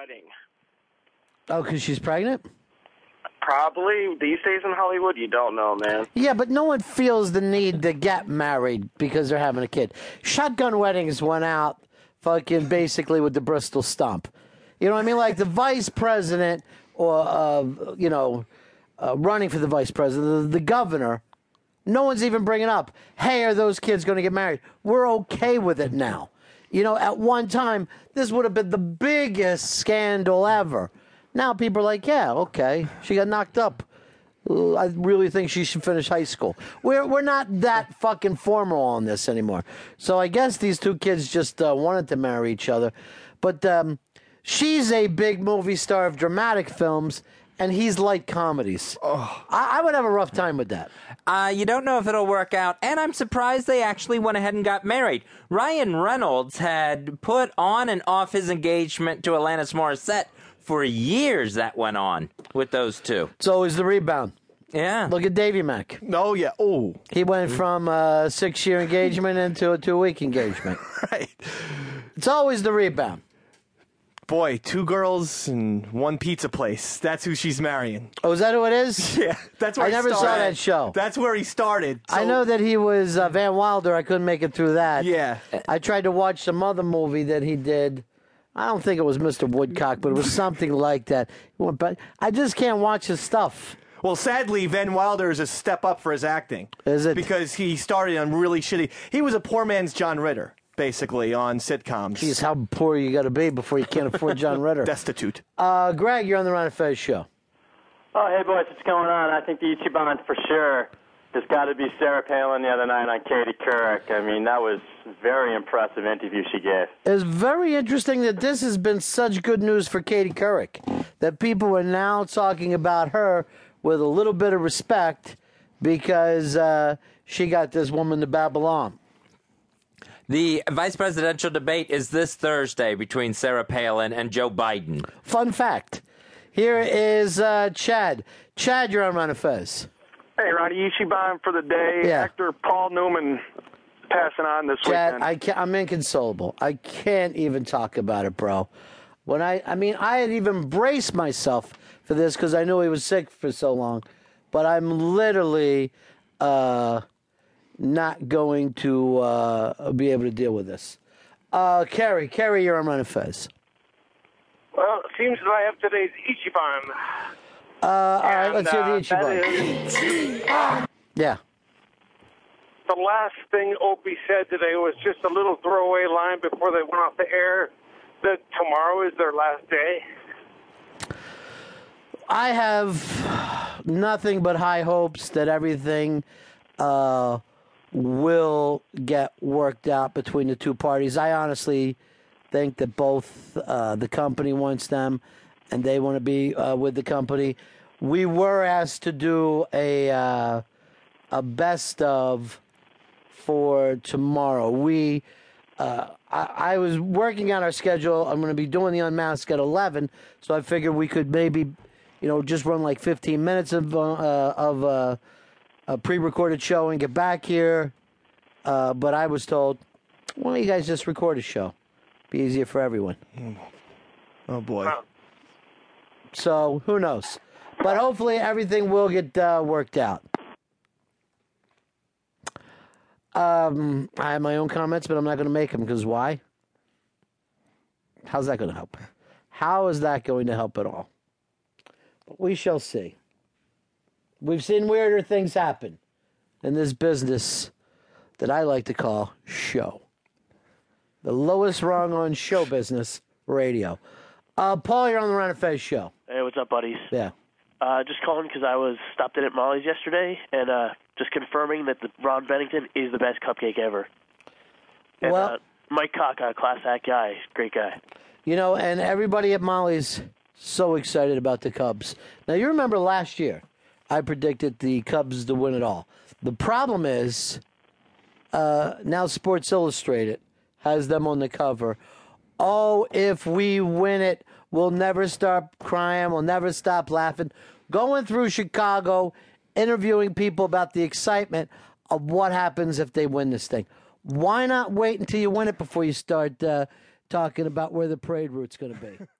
wedding. Oh, because she's pregnant? Probably these days in Hollywood, you don't know, man. Yeah, but no one feels the need to get married because they're having a kid. Shotgun weddings went out fucking basically with the Bristol stomp. You know what I mean? Like the vice president or, uh, you know, uh, running for the vice president, the, the governor, no one's even bringing up, hey, are those kids going to get married? We're okay with it now. You know, at one time, this would have been the biggest scandal ever. Now people are like, yeah, okay, she got knocked up. I really think she should finish high school. We're we're not that fucking formal on this anymore. So I guess these two kids just uh, wanted to marry each other, but um, she's a big movie star of dramatic films, and he's light comedies. I, I would have a rough time with that. Uh, you don't know if it'll work out, and I'm surprised they actually went ahead and got married. Ryan Reynolds had put on and off his engagement to Alanis Morissette for years. That went on with those two. It's always the rebound. Yeah. Look at Davy Mack. Oh yeah. Oh. He went from a six year engagement into a two week engagement. Right. It's always the rebound. Boy, two girls and one pizza place. That's who she's marrying. Oh, is that who it is? Yeah, that's where I he never saw started. that show. That's where he started. I know that he was uh, Van Wilder. I couldn't make it through that. Yeah. I tried to watch some other movie that he did. I don't think it was Mr. Woodcock, but it was something like that. But I just can't watch his stuff. Well, sadly, Van Wilder is a step up for his acting. Is it? Because he started on really shitty. He was a poor man's John Ritter, basically, on sitcoms. Geez, how poor you got to be before you can't afford John Ritter. Destitute. Uh, Greg, you're on the Ron and Fez show. Oh, hey, boys, what's going on? I think the Ichiban for sure has got to be Sarah Palin the other night on Katie Couric. I mean, that was very impressive interview she gave. It's very interesting that this has been such good news for Katie Couric. That people are now talking about her with a little bit of respect because uh, she got this woman to Babylon. The vice presidential debate is this Thursday between Sarah Palin and Joe Biden. Fun fact. Here is uh, Chad. Chad, you're on Ron and Fez. Hey, Ronnie Ichiban for the day. Yeah. Actor Paul Newman passing on this Chad, weekend. I can't, I'm inconsolable. I can't even talk about it, bro. When I, I mean, I had even braced myself for this because I knew he was sick for so long, but I'm literally uh, not going to uh, be able to deal with this. Uh, Kerry, Carrie, you're on Run Fez. Well, it seems that I have today's Ichiban. Uh, all right, let's hear the uh, Ichiban. is- Yeah. the last thing Opie said today was just a little throwaway line before they went off the air that tomorrow is their last day. I have nothing but high hopes that everything uh, will get worked out between the two parties. I honestly think that both uh, the company wants them and they want to be uh, with the company. We were asked to do a uh, a best of for tomorrow. We uh, I, I was working on our schedule. I'm going to be doing the unmask at 11, so I figured we could maybe, you know, just run like 15 minutes of uh, of uh, a pre-recorded show and get back here. Uh, but I was told, why don't you guys just record a show? Be easier for everyone. Oh boy. So who knows? But hopefully everything will get uh, worked out. Um, I have my own comments, but I'm not going to make them because why? How's that going to help? How is that going to help at all? But we shall see. We've seen weirder things happen in this business that I like to call show. The lowest rung on show business radio. Uh, Paul, you're on the Ron and Fez show. Hey, what's up, buddies? Yeah. Uh, just calling because I was stopped in at Molly's yesterday and uh, just confirming that the Ron Bennington is the best cupcake ever. And, Well- uh, Mike Cock, uh, class act guy, great guy. You know, and everybody at Molly's so excited about the Cubs. Now, you remember last year, I predicted the Cubs to win it all. The problem is, uh, now Sports Illustrated has them on the cover. Oh, if we win it, we'll never stop crying, we'll never stop laughing. Going through Chicago, interviewing people about the excitement of what happens if they win this thing. Why not wait until you win it before you start uh, talking about where the parade route's going to be?